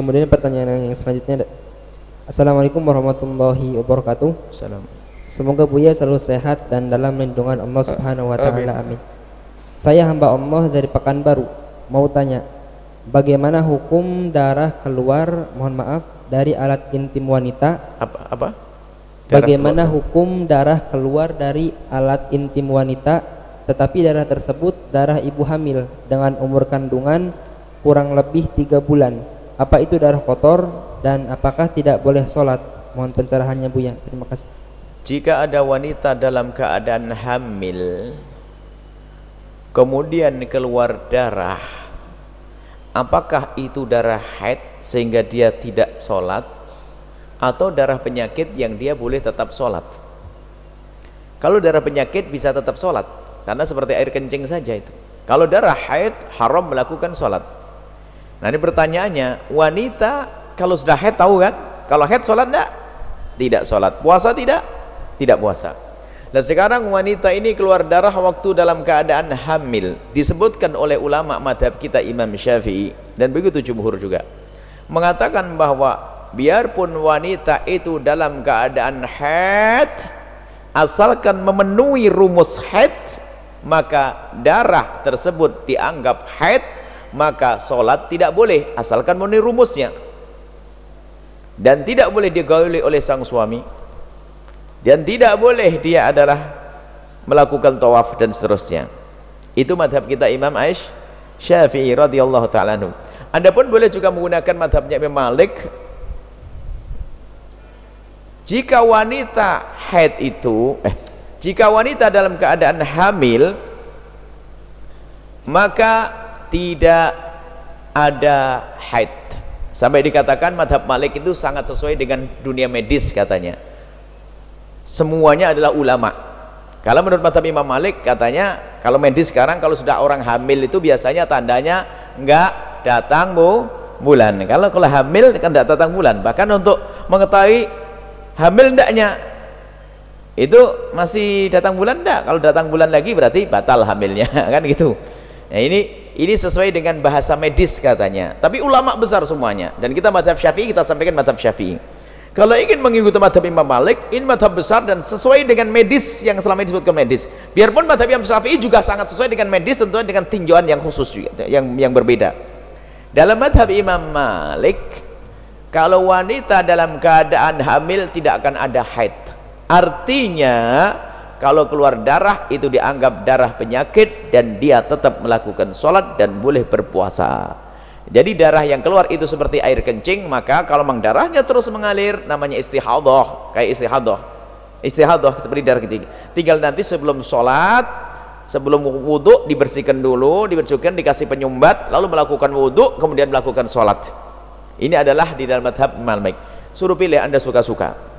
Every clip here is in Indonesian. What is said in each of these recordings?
Kemudian pertanyaan yang selanjutnya Assalamualaikum warahmatullahi wabarakatuh. Salam. Semoga Buya selalu sehat dan dalam lindungan Allah Subhanahu wa taala. Amin. Saya hamba Allah dari Pekanbaru. Mau tanya, bagaimana hukum darah keluar, mohon maaf, dari alat intim wanita? Apa apa? Darah Bagaimana keluar. hukum darah keluar dari alat intim wanita tetapi darah tersebut darah ibu hamil dengan umur kandungan kurang lebih tiga bulan? Apa itu darah kotor dan apakah tidak boleh sholat? Mohon pencerahannya Buya. Terima kasih. Jika ada wanita dalam keadaan hamil kemudian keluar darah apakah itu darah haid sehingga dia tidak sholat atau darah penyakit yang dia boleh tetap sholat kalau darah penyakit bisa tetap sholat karena seperti air kencing saja itu kalau darah haid haram melakukan sholat nah ini pertanyaannya wanita kalau sudah haid tahu kan? Kalau haid sholat tidak tidak sholat. Puasa tidak? Tidak puasa. Dan sekarang wanita ini keluar darah waktu dalam keadaan hamil. Disebutkan oleh ulama madhab kita Imam Syafi'i. Dan begitu jumhur juga. Mengatakan bahwa biarpun wanita itu dalam keadaan haid asalkan memenuhi rumus haid maka darah tersebut dianggap haid maka sholat tidak boleh asalkan memenuhi rumusnya. Dan tidak boleh digauli oleh sang suami. Dan tidak boleh dia adalah melakukan tawaf dan seterusnya. Itu madhab kita Imam Aish Syafi'i radhiyallahu ta'ala anhu. Adapun boleh juga menggunakan madhabnya Imam Malik. Jika wanita haid itu eh, jika wanita dalam keadaan hamil maka tidak ada haid. Sampai dikatakan madhab Malik itu sangat sesuai dengan dunia medis katanya. Semuanya adalah ulama. Kalau menurut madhab Imam Malik katanya kalau medis sekarang kalau sudah orang hamil itu biasanya tandanya enggak datang bu bulan. Kalau kalau hamil kan tidak datang bulan. Bahkan untuk mengetahui hamil ndaknya itu masih datang bulan enggak kalau datang bulan lagi berarti batal hamilnya kan gitu. Nah ini ini sesuai dengan bahasa medis katanya. Tapi ulama besar semuanya. Dan kita madhab syafi'i kita sampaikan madhab syafi'i. Kalau ingin mengikuti madhab Imam Malik ini madhab besar dan sesuai dengan medis yang selama ini disebutkan medis. Biarpun madhab Imam Syafi'i juga sangat sesuai dengan medis tentunya dengan tinjauan yang khusus juga yang, yang berbeda. Dalam madhab Imam Malik kalau wanita dalam keadaan hamil tidak akan ada haid. Artinya kalau keluar darah itu dianggap darah penyakit dan dia tetap melakukan sholat dan boleh berpuasa. Jadi darah yang keluar itu seperti air kencing maka kalau memang darahnya terus mengalir namanya istihadah. Kayak istihadah. Istihadah seperti darah kencing. Tinggal nanti sebelum sholat sebelum wudhu dibersihkan dulu dibersihkan dikasih penyumbat lalu melakukan wudhu kemudian melakukan sholat. Ini adalah di dalam madhab Malik. Suruh pilih anda suka-suka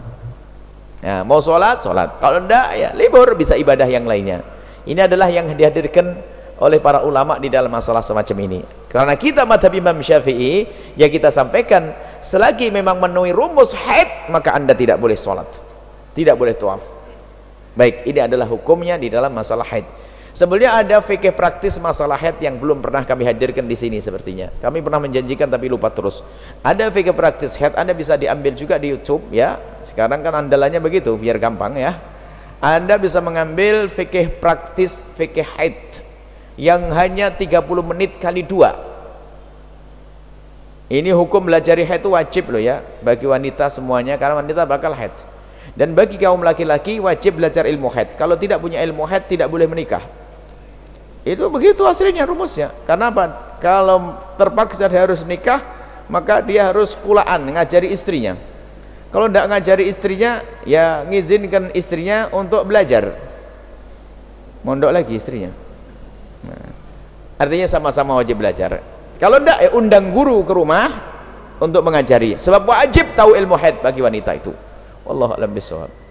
ya, mau sholat, sholat kalau enggak ya libur bisa ibadah yang lainnya ini adalah yang dihadirkan oleh para ulama di dalam masalah semacam ini karena kita madhab Imam Syafi'i ya kita sampaikan selagi memang memenuhi rumus haid maka anda tidak boleh sholat tidak boleh tuaf baik ini adalah hukumnya di dalam masalah haid Sebenarnya ada fikih praktis masalah haid yang belum pernah kami hadirkan di sini sepertinya. Kami pernah menjanjikan tapi lupa terus. Ada fikih praktis haid Anda bisa diambil juga di YouTube ya. Sekarang kan andalannya begitu biar gampang ya. Anda bisa mengambil fikih praktis fikih haid yang hanya 30 menit kali dua. Ini hukum belajar haid itu wajib loh ya bagi wanita semuanya karena wanita bakal haid. Dan bagi kaum laki-laki wajib belajar ilmu haid. Kalau tidak punya ilmu haid tidak boleh menikah itu begitu aslinya rumusnya karena apa kalau terpaksa dia harus nikah maka dia harus kulaan ngajari istrinya kalau tidak ngajari istrinya ya ngizinkan istrinya untuk belajar. Mondok lagi istrinya. Nah, artinya sama-sama wajib belajar. Kalau tidak ya undang guru ke rumah untuk mengajari. Sebab wajib tahu ilmu haid bagi wanita itu. Wallahu a'lam bishawab